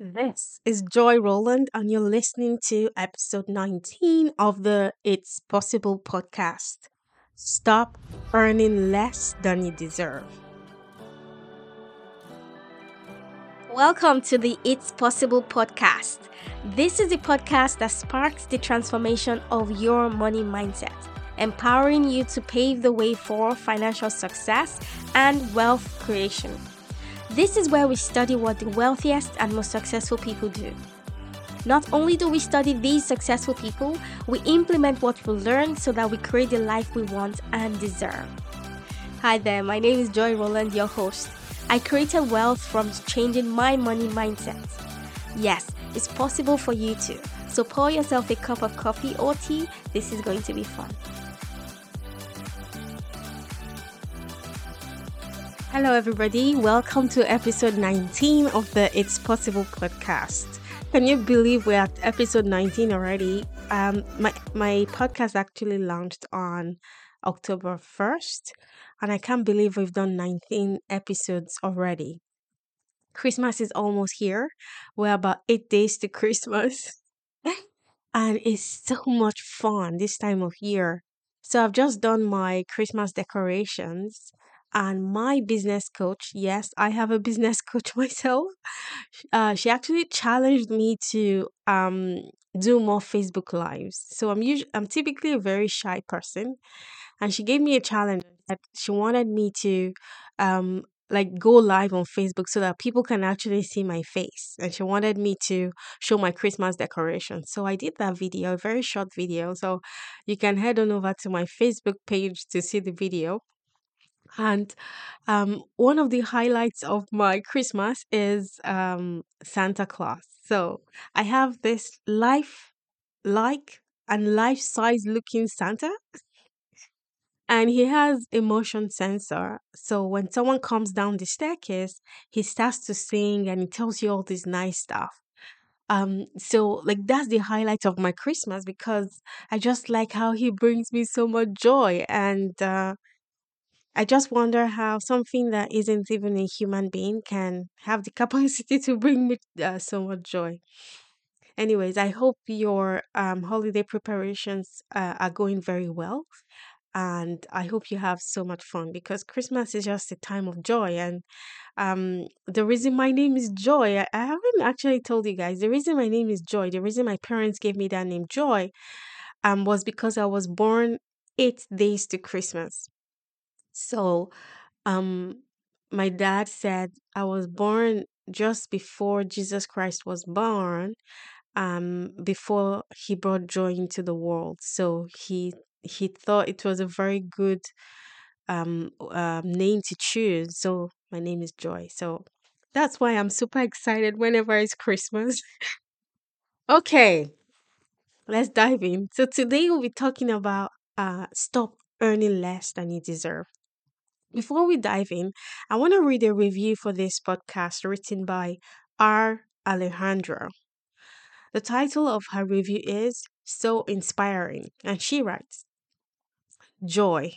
Mm-hmm. This is Joy Rowland, and you're listening to episode 19 of the It's Possible podcast. Stop earning less than you deserve. Welcome to the It's Possible podcast. This is the podcast that sparks the transformation of your money mindset, empowering you to pave the way for financial success and wealth creation. This is where we study what the wealthiest and most successful people do. Not only do we study these successful people, we implement what we learn so that we create the life we want and deserve. Hi there, my name is Joy Rowland, your host. I created wealth from changing my money mindset. Yes, it's possible for you too. So pour yourself a cup of coffee or tea. This is going to be fun. Hello, everybody. Welcome to episode 19 of the It's Possible podcast. Can you believe we're at episode 19 already? Um, my my podcast actually launched on October 1st, and I can't believe we've done 19 episodes already. Christmas is almost here. We're about eight days to Christmas, and it's so much fun this time of year. So I've just done my Christmas decorations and my business coach yes i have a business coach myself uh, she actually challenged me to um do more facebook lives. So i'm usually i'm typically a very shy person and she gave me a challenge that she wanted me to um like go live on facebook so that people can actually see my face and she wanted me to show my christmas decoration so i did that video a very short video. So you can head on over to my facebook page to see the video and um, one of the highlights of my Christmas is um, Santa Claus. So I have this life like and life size looking Santa. And he has a motion sensor. So when someone comes down the staircase, he starts to sing and he tells you all this nice stuff. Um, so like that's the highlight of my Christmas because I just like how he brings me so much joy and uh I just wonder how something that isn't even a human being can have the capacity to bring me uh, so much joy. Anyways, I hope your um, holiday preparations uh, are going very well. And I hope you have so much fun because Christmas is just a time of joy. And um, the reason my name is Joy, I, I haven't actually told you guys the reason my name is Joy, the reason my parents gave me that name Joy, um, was because I was born eight days to Christmas. So, um, my dad said I was born just before Jesus Christ was born, um, before he brought joy into the world. So he he thought it was a very good um, uh, name to choose. So my name is Joy. So that's why I'm super excited whenever it's Christmas. okay, let's dive in. So today we'll be talking about uh, stop earning less than you deserve. Before we dive in, I want to read a review for this podcast written by R. Alejandro. The title of her review is So Inspiring, and she writes Joy.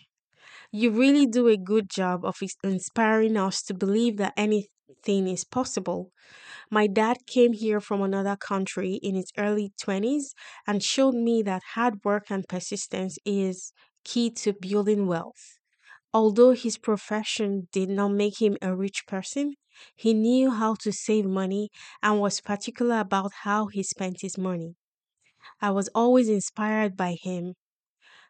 You really do a good job of inspiring us to believe that anything is possible. My dad came here from another country in his early 20s and showed me that hard work and persistence is key to building wealth. Although his profession did not make him a rich person, he knew how to save money and was particular about how he spent his money. I was always inspired by him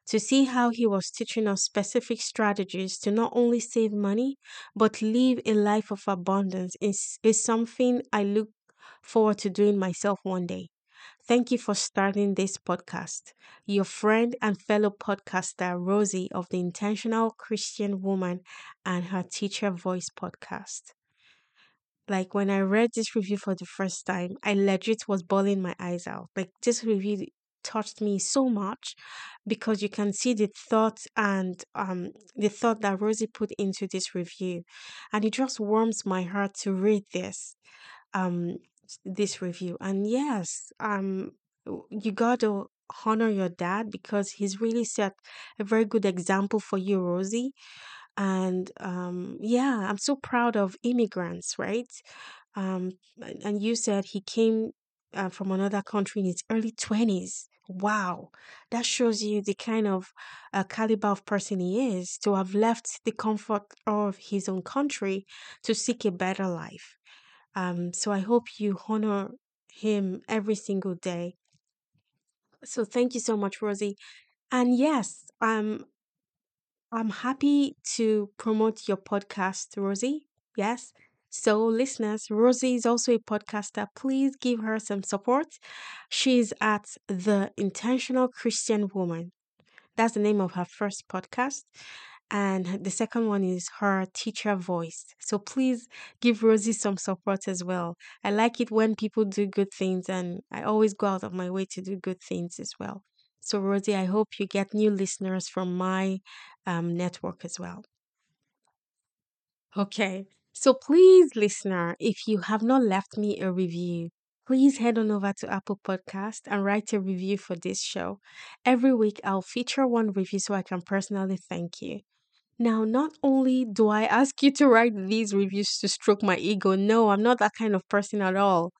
to see how he was teaching us specific strategies to not only save money but live a life of abundance is, is something I look forward to doing myself one day. Thank you for starting this podcast. Your friend and fellow podcaster, Rosie of the Intentional Christian Woman and her Teacher Voice podcast. Like when I read this review for the first time, I legit was bawling my eyes out. Like this review touched me so much because you can see the thought and um the thought that Rosie put into this review and it just warms my heart to read this um this review. And yes, um, you got to honor your dad because he's really set a very good example for you, Rosie. And um, yeah, I'm so proud of immigrants, right? Um, and you said he came uh, from another country in his early 20s. Wow, that shows you the kind of uh, caliber of person he is to have left the comfort of his own country to seek a better life. Um, so I hope you honor him every single day. So thank you so much, Rosie. And yes, um, I'm happy to promote your podcast, Rosie. Yes. So, listeners, Rosie is also a podcaster. Please give her some support. She's at The Intentional Christian Woman. That's the name of her first podcast. And the second one is her teacher voice. So please give Rosie some support as well. I like it when people do good things, and I always go out of my way to do good things as well. So, Rosie, I hope you get new listeners from my um, network as well. Okay. So, please, listener, if you have not left me a review, please head on over to Apple Podcast and write a review for this show. Every week, I'll feature one review so I can personally thank you. Now, not only do I ask you to write these reviews to stroke my ego, no, I'm not that kind of person at all.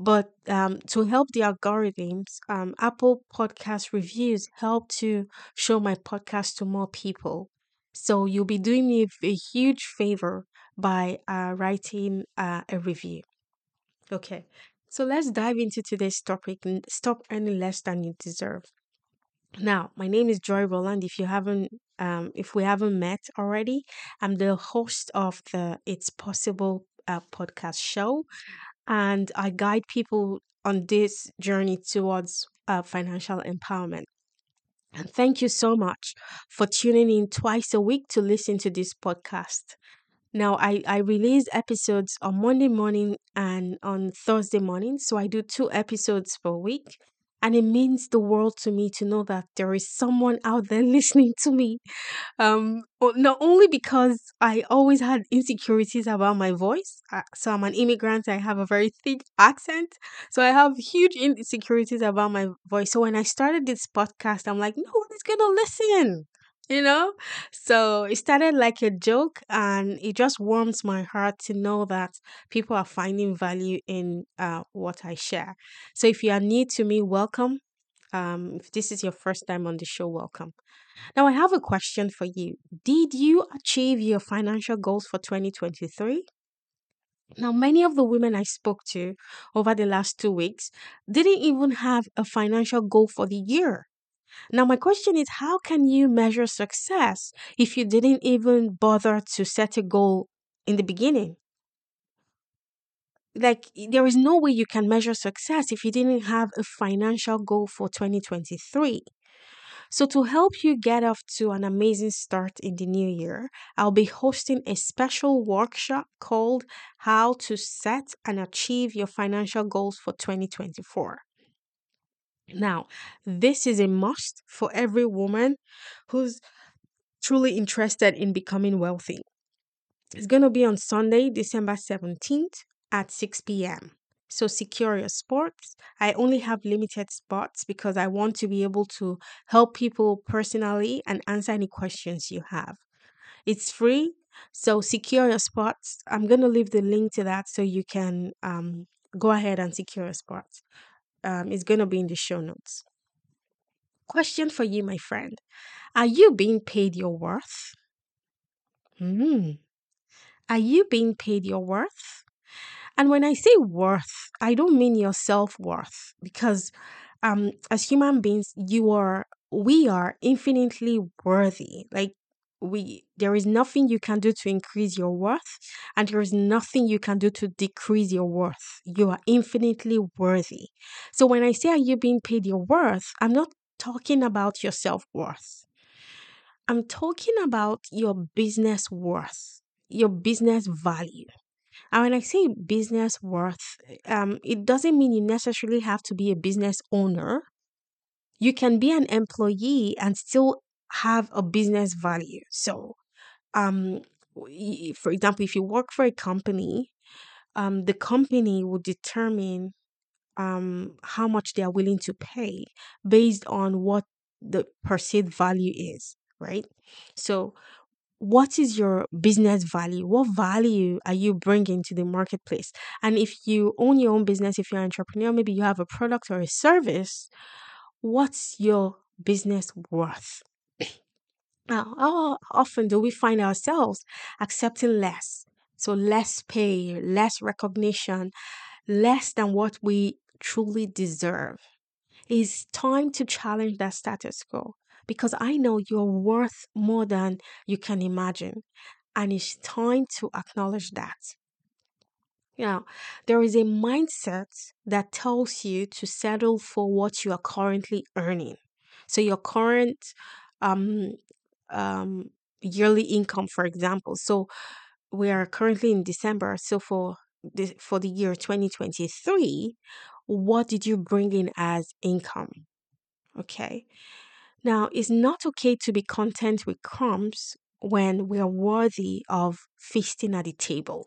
But um, to help the algorithms, um, Apple Podcast reviews help to show my podcast to more people. So you'll be doing me a huge favor by uh, writing uh, a review. Okay, so let's dive into today's topic stop earning less than you deserve. Now, my name is Joy Rowland. If you haven't, um, if we haven't met already, I'm the host of the It's Possible uh, podcast show, and I guide people on this journey towards uh, financial empowerment. And thank you so much for tuning in twice a week to listen to this podcast. Now, I, I release episodes on Monday morning and on Thursday morning. So I do two episodes per week. And it means the world to me to know that there is someone out there listening to me. Um, not only because I always had insecurities about my voice. Uh, so I'm an immigrant. I have a very thick accent. So I have huge insecurities about my voice. So when I started this podcast, I'm like, no one is going to listen. You know? So it started like a joke and it just warms my heart to know that people are finding value in uh, what I share. So if you are new to me, welcome. Um, if this is your first time on the show, welcome. Now, I have a question for you. Did you achieve your financial goals for 2023? Now, many of the women I spoke to over the last two weeks didn't even have a financial goal for the year. Now, my question is how can you measure success if you didn't even bother to set a goal in the beginning? Like, there is no way you can measure success if you didn't have a financial goal for 2023. So, to help you get off to an amazing start in the new year, I'll be hosting a special workshop called How to Set and Achieve Your Financial Goals for 2024. Now, this is a must for every woman who's truly interested in becoming wealthy. It's going to be on Sunday, December 17th at 6 p.m. So secure your spots. I only have limited spots because I want to be able to help people personally and answer any questions you have. It's free, so secure your spots. I'm going to leave the link to that so you can um, go ahead and secure your spots. Um, it's going to be in the show notes. Question for you, my friend. Are you being paid your worth? Hmm. Are you being paid your worth? And when I say worth, I don't mean your self worth because um, as human beings, you are, we are infinitely worthy. Like, we, there is nothing you can do to increase your worth, and there is nothing you can do to decrease your worth. You are infinitely worthy. So, when I say, are you being paid your worth, I'm not talking about your self worth. I'm talking about your business worth, your business value. And when I say business worth, um, it doesn't mean you necessarily have to be a business owner. You can be an employee and still have a business value. So, um, for example, if you work for a company, um, the company will determine um, how much they are willing to pay based on what the perceived value is, right? So, what is your business value? What value are you bringing to the marketplace? And if you own your own business, if you're an entrepreneur, maybe you have a product or a service, what's your business worth? Now, how often do we find ourselves accepting less? So, less pay, less recognition, less than what we truly deserve. It's time to challenge that status quo because I know you're worth more than you can imagine. And it's time to acknowledge that. Now, there is a mindset that tells you to settle for what you are currently earning. So, your current um, um, yearly income, for example. So, we are currently in December. So, for the, for the year 2023, what did you bring in as income? Okay. Now, it's not okay to be content with crumbs when we are worthy of feasting at the table.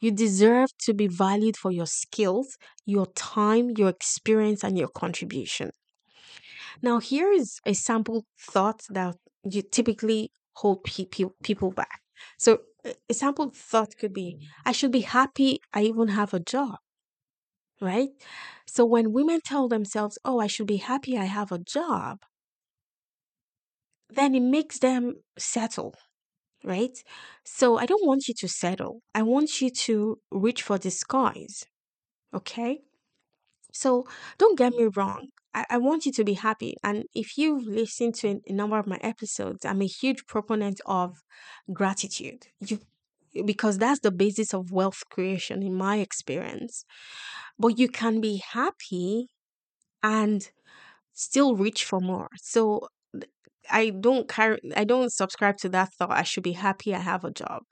You deserve to be valued for your skills, your time, your experience, and your contribution. Now, here is a sample thought that you typically hold pe- pe- people back. So, a sample thought could be mm. I should be happy I even have a job, right? So, when women tell themselves, Oh, I should be happy I have a job, then it makes them settle, right? So I don't want you to settle. I want you to reach for the skies, okay? So don't get me wrong. I, I want you to be happy. And if you've listened to a number of my episodes, I'm a huge proponent of gratitude. You because that's the basis of wealth creation in my experience. But you can be happy and still reach for more. So I don't carry I don't subscribe to that thought I should be happy I have a job.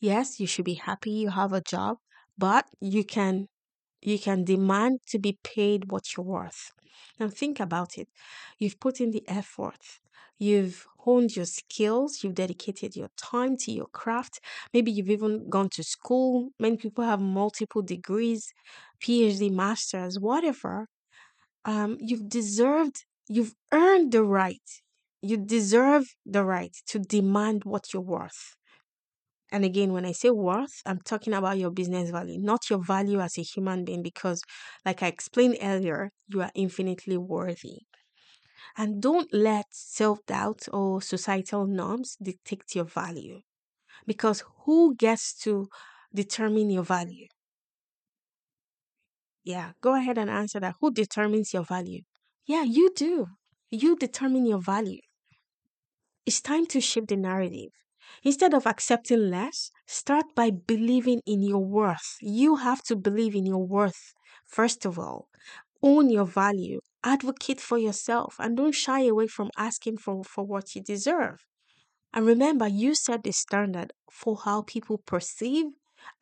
Yes, you should be happy you have a job, but you can you can demand to be paid what you're worth. Now think about it. You've put in the effort. You've honed your skills, you've dedicated your time to your craft. Maybe you've even gone to school. Many people have multiple degrees, PhD, masters, whatever. Um, you've deserved, you've earned the right you deserve the right to demand what you're worth. And again, when I say worth, I'm talking about your business value, not your value as a human being, because, like I explained earlier, you are infinitely worthy. And don't let self doubt or societal norms dictate your value. Because who gets to determine your value? Yeah, go ahead and answer that. Who determines your value? Yeah, you do. You determine your value. It's time to shift the narrative. Instead of accepting less, start by believing in your worth. You have to believe in your worth, first of all. Own your value, advocate for yourself, and don't shy away from asking for, for what you deserve. And remember, you set the standard for how people perceive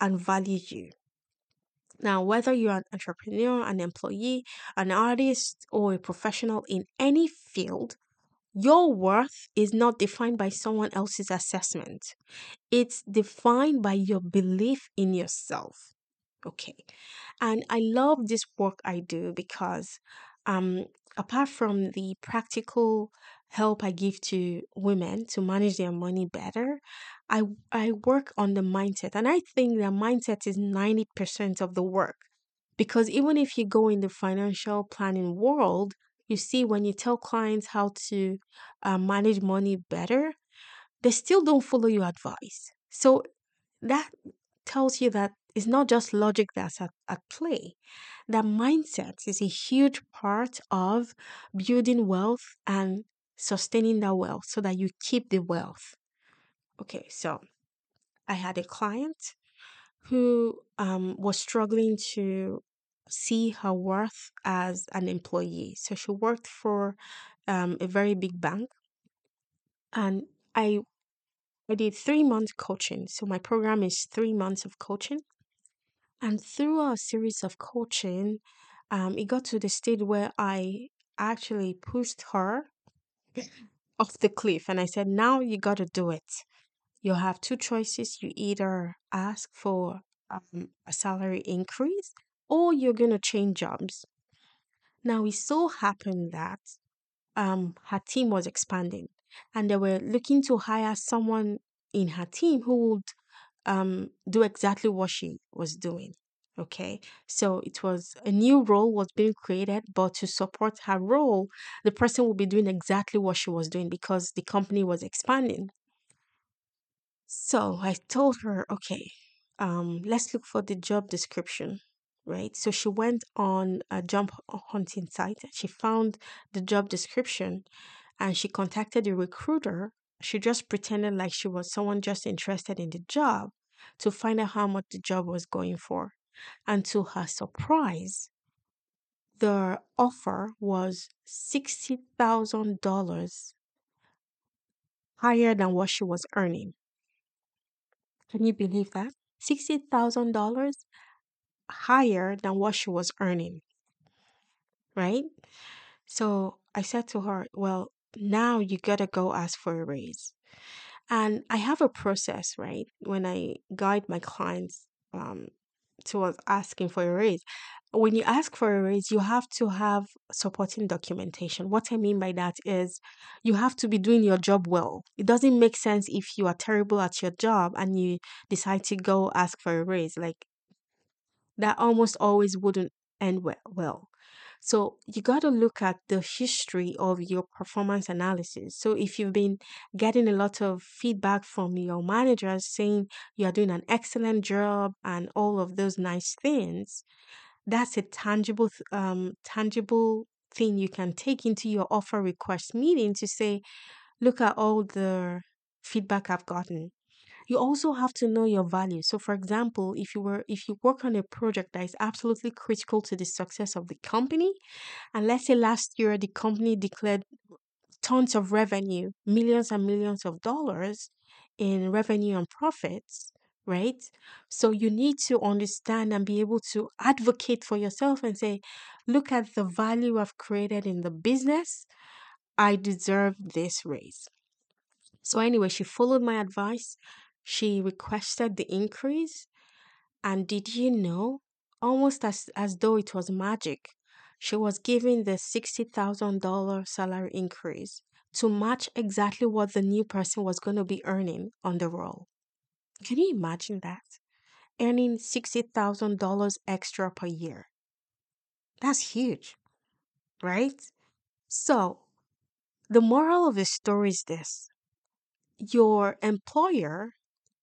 and value you. Now, whether you're an entrepreneur, an employee, an artist, or a professional in any field, your worth is not defined by someone else's assessment. It's defined by your belief in yourself. Okay. And I love this work I do because um apart from the practical help I give to women to manage their money better, I I work on the mindset and I think the mindset is 90% of the work. Because even if you go in the financial planning world, you see, when you tell clients how to uh, manage money better, they still don't follow your advice. So that tells you that it's not just logic that's at, at play. That mindset is a huge part of building wealth and sustaining that wealth so that you keep the wealth. Okay, so I had a client who um, was struggling to see her worth as an employee. So she worked for um, a very big bank, and I I did three months coaching. So my program is three months of coaching, and through a series of coaching, um, it got to the stage where I actually pushed her off the cliff, and I said, "Now you got to do it. You have two choices. You either ask for um, a salary increase." Or you're going to change jobs. Now, it so happened that um, her team was expanding and they were looking to hire someone in her team who would um, do exactly what she was doing. Okay, so it was a new role was being created, but to support her role, the person would be doing exactly what she was doing because the company was expanding. So I told her, okay, um, let's look for the job description, right? So she went on a job hunting site. She found the job description and she contacted the recruiter. She just pretended like she was someone just interested in the job to find out how much the job was going for. And to her surprise, the offer was $60,000 higher than what she was earning. Can you believe that? $60,000 higher than what she was earning, right? So I said to her, Well, now you gotta go ask for a raise. And I have a process, right? When I guide my clients um, towards asking for a raise. When you ask for a raise, you have to have supporting documentation. What I mean by that is you have to be doing your job well. It doesn't make sense if you are terrible at your job and you decide to go ask for a raise. Like that almost always wouldn't end well. So you got to look at the history of your performance analysis. So if you've been getting a lot of feedback from your managers saying you are doing an excellent job and all of those nice things, that's a tangible um tangible thing you can take into your offer request meeting to say, look at all the feedback I've gotten you also have to know your value so for example if you were if you work on a project that is absolutely critical to the success of the company and let's say last year the company declared tons of revenue millions and millions of dollars in revenue and profits right? So you need to understand and be able to advocate for yourself and say look at the value i've created in the business. I deserve this raise. So anyway she followed my advice she requested the increase, and did you know? Almost as, as though it was magic, she was given the $60,000 salary increase to match exactly what the new person was going to be earning on the role. Can you imagine that? Earning $60,000 extra per year. That's huge, right? So, the moral of the story is this your employer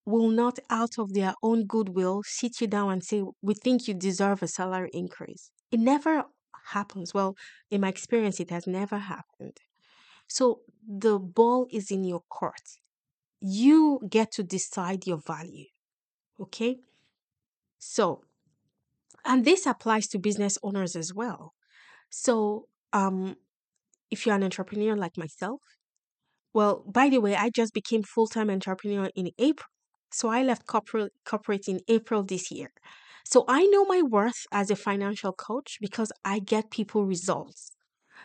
will not, out of their own goodwill, sit you down and say, We think you deserve a salary increase. It never happens. Well, in my experience, it has never happened. So the ball is in your court. You get to decide your value. Okay? So, and this applies to business owners as well. So, um, if you're an entrepreneur like myself, well, by the way, I just became full time entrepreneur in April. So I left corporate, corporate in April this year. So I know my worth as a financial coach because I get people results.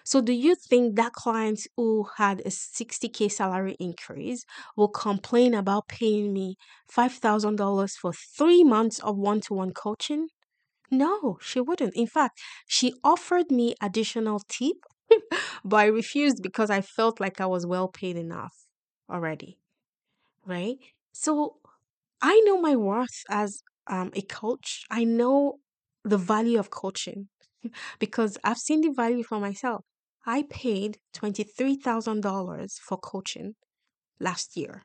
So do you think that clients who had a 60k salary increase will complain about paying me $5,000 for 3 months of one-to-one coaching? No, she wouldn't. In fact, she offered me additional tip, but I refused because I felt like I was well paid enough already. Right? So I know my worth as um, a coach. I know the value of coaching because I've seen the value for myself. I paid $23,000 for coaching last year,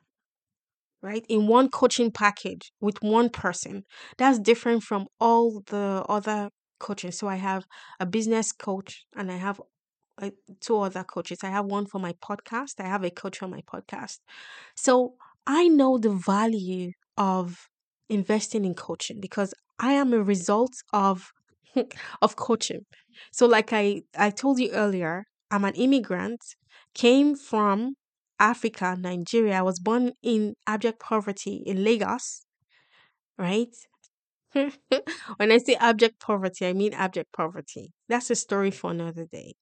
right? In one coaching package with one person. That's different from all the other coaching. So I have a business coach and I have uh, two other coaches. I have one for my podcast. I have a coach for my podcast. So I know the value of investing in coaching because I am a result of of coaching. So like I I told you earlier, I'm an immigrant, came from Africa, Nigeria. I was born in abject poverty in Lagos, right? when I say abject poverty, I mean abject poverty. That's a story for another day.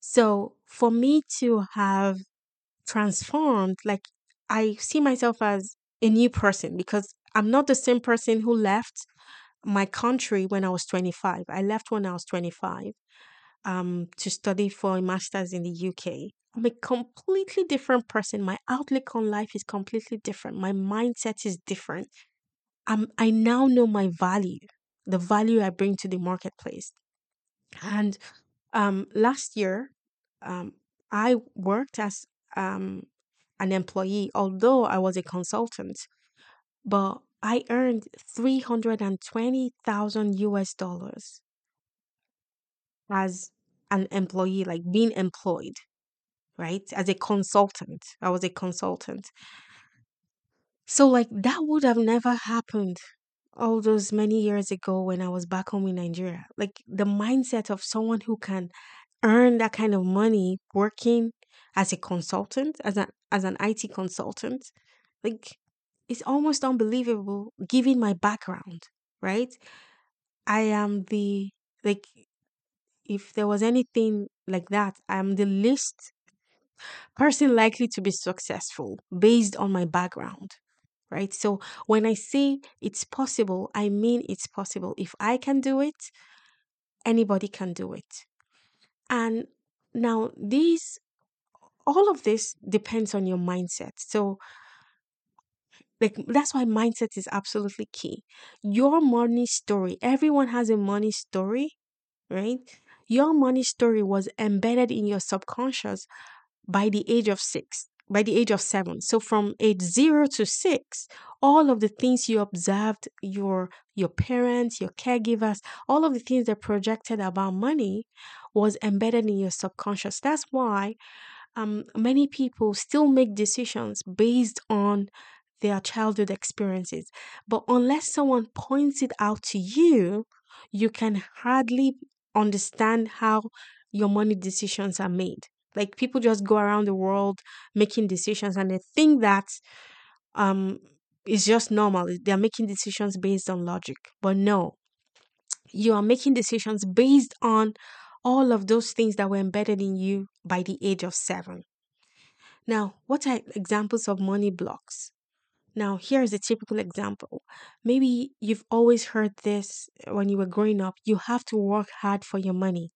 So, for me to have transformed, like I see myself as a new person because I'm not the same person who left my country when I was 25. I left when I was 25 um, to study for a master's in the UK. I'm a completely different person. My outlook on life is completely different. My mindset is different. I'm, I now know my value, the value I bring to the marketplace. And um, last year, um, I worked as um, an employee, although I was a consultant, but I earned 320,000 US dollars as an employee, like being employed, right? As a consultant. I was a consultant. So, like, that would have never happened all those many years ago when I was back home in Nigeria. Like, the mindset of someone who can earn that kind of money working as a consultant, as an as an IT consultant, like it's almost unbelievable given my background, right? I am the like if there was anything like that, I'm the least person likely to be successful based on my background, right? So when I say it's possible, I mean it's possible. If I can do it, anybody can do it. And now these all of this depends on your mindset. So like that's why mindset is absolutely key. Your money story, everyone has a money story, right? Your money story was embedded in your subconscious by the age of six, by the age of seven. So from age zero to six, all of the things you observed, your your parents, your caregivers, all of the things that projected about money was embedded in your subconscious. That's why um, many people still make decisions based on their childhood experiences. But unless someone points it out to you, you can hardly understand how your money decisions are made. Like people just go around the world making decisions and they think that um is just normal. They're making decisions based on logic. But no, you are making decisions based on all of those things that were embedded in you by the age of seven. Now, what are examples of money blocks? Now, here's a typical example. Maybe you've always heard this when you were growing up you have to work hard for your money,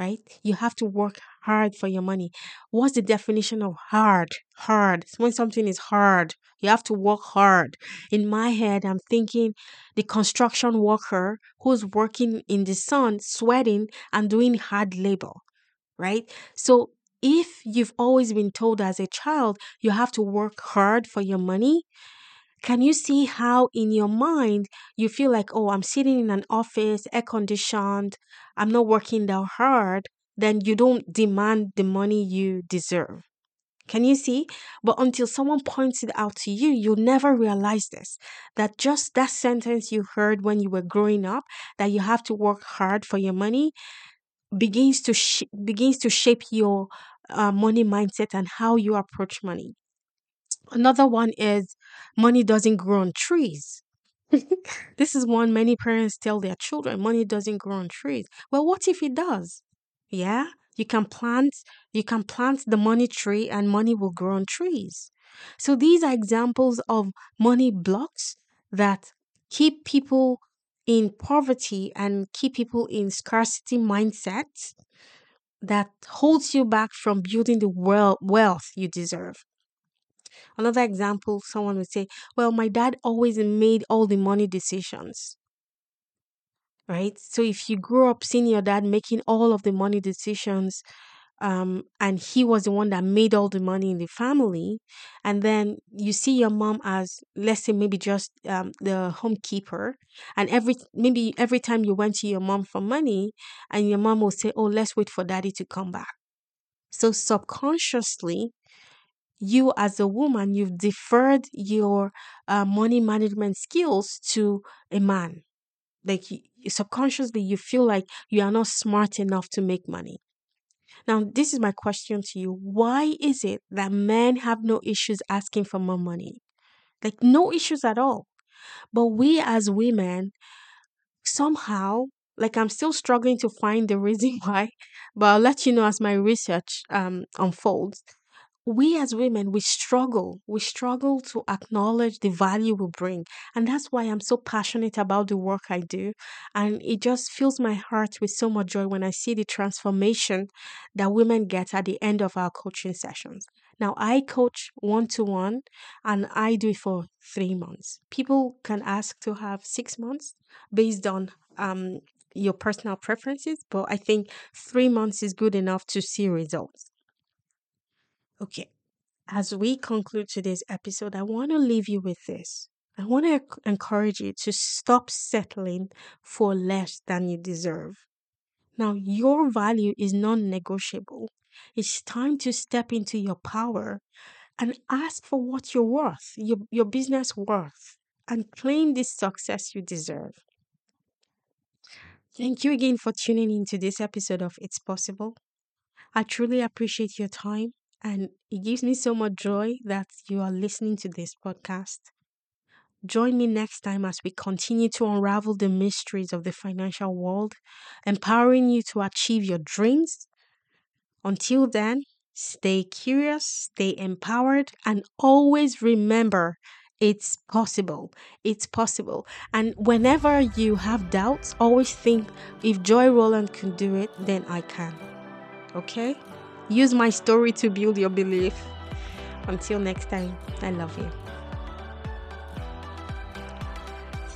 right? You have to work hard for your money. What's the definition of hard? Hard. When something is hard, you have to work hard. In my head, I'm thinking the construction worker who's working in the sun, sweating, and doing hard labor, right? So, if you've always been told as a child you have to work hard for your money, can you see how in your mind you feel like, oh, I'm sitting in an office, air conditioned, I'm not working that hard, then you don't demand the money you deserve. Can you see? But until someone points it out to you, you'll never realize this. That just that sentence you heard when you were growing up, that you have to work hard for your money, begins to sh- begins to shape your uh, money mindset and how you approach money. Another one is money doesn't grow on trees. this is one many parents tell their children money doesn't grow on trees. Well, what if it does? Yeah, you can plant you can plant the money tree and money will grow on trees. So these are examples of money blocks that keep people in poverty and keep people in scarcity mindsets that holds you back from building the wealth you deserve. Another example, someone would say, Well, my dad always made all the money decisions. Right? So if you grew up seeing your dad making all of the money decisions, um, and he was the one that made all the money in the family, and then you see your mom as, let's say, maybe just um, the homekeeper, and every maybe every time you went to your mom for money, and your mom will say, "Oh, let's wait for daddy to come back." So subconsciously, you as a woman, you've deferred your uh, money management skills to a man. Like subconsciously, you feel like you are not smart enough to make money. Now, this is my question to you. Why is it that men have no issues asking for more money? Like, no issues at all. But we as women, somehow, like, I'm still struggling to find the reason why, but I'll let you know as my research um, unfolds we as women, we struggle. We struggle to acknowledge the value we bring. And that's why I'm so passionate about the work I do. And it just fills my heart with so much joy when I see the transformation that women get at the end of our coaching sessions. Now, I coach one to one and I do it for three months. People can ask to have six months based on um, your personal preferences, but I think three months is good enough to see results. Okay, as we conclude today's episode, I want to leave you with this. I want to encourage you to stop settling for less than you deserve. Now, your value is non negotiable. It's time to step into your power and ask for what you're worth, your, your business worth, and claim this success you deserve. Thank you again for tuning into this episode of It's Possible. I truly appreciate your time, and it gives me so much joy that you are listening to this podcast. Join me next time as we continue to unravel the mysteries of the financial world, empowering you to achieve your dreams until then, stay curious, stay empowered, and always remember it's possible. It's possible. And whenever you have doubts, always think if Joy Rowland can do it, then I can. Okay? Use my story to build your belief. Until next time, I love you.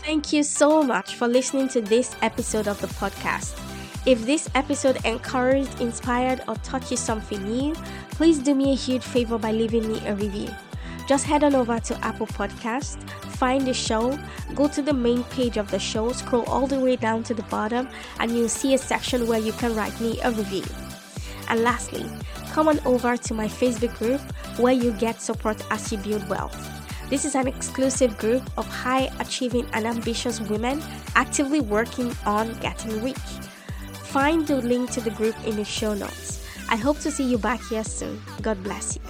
Thank you so much for listening to this episode of the podcast. If this episode encouraged, inspired, or taught you something new, please do me a huge favor by leaving me a review. Just head on over to Apple Podcast, find the show, go to the main page of the show, scroll all the way down to the bottom, and you'll see a section where you can write me a review. And lastly, come on over to my Facebook group where you get support as you build wealth. This is an exclusive group of high achieving and ambitious women actively working on getting rich. Find the link to the group in the show notes. I hope to see you back here soon. God bless you.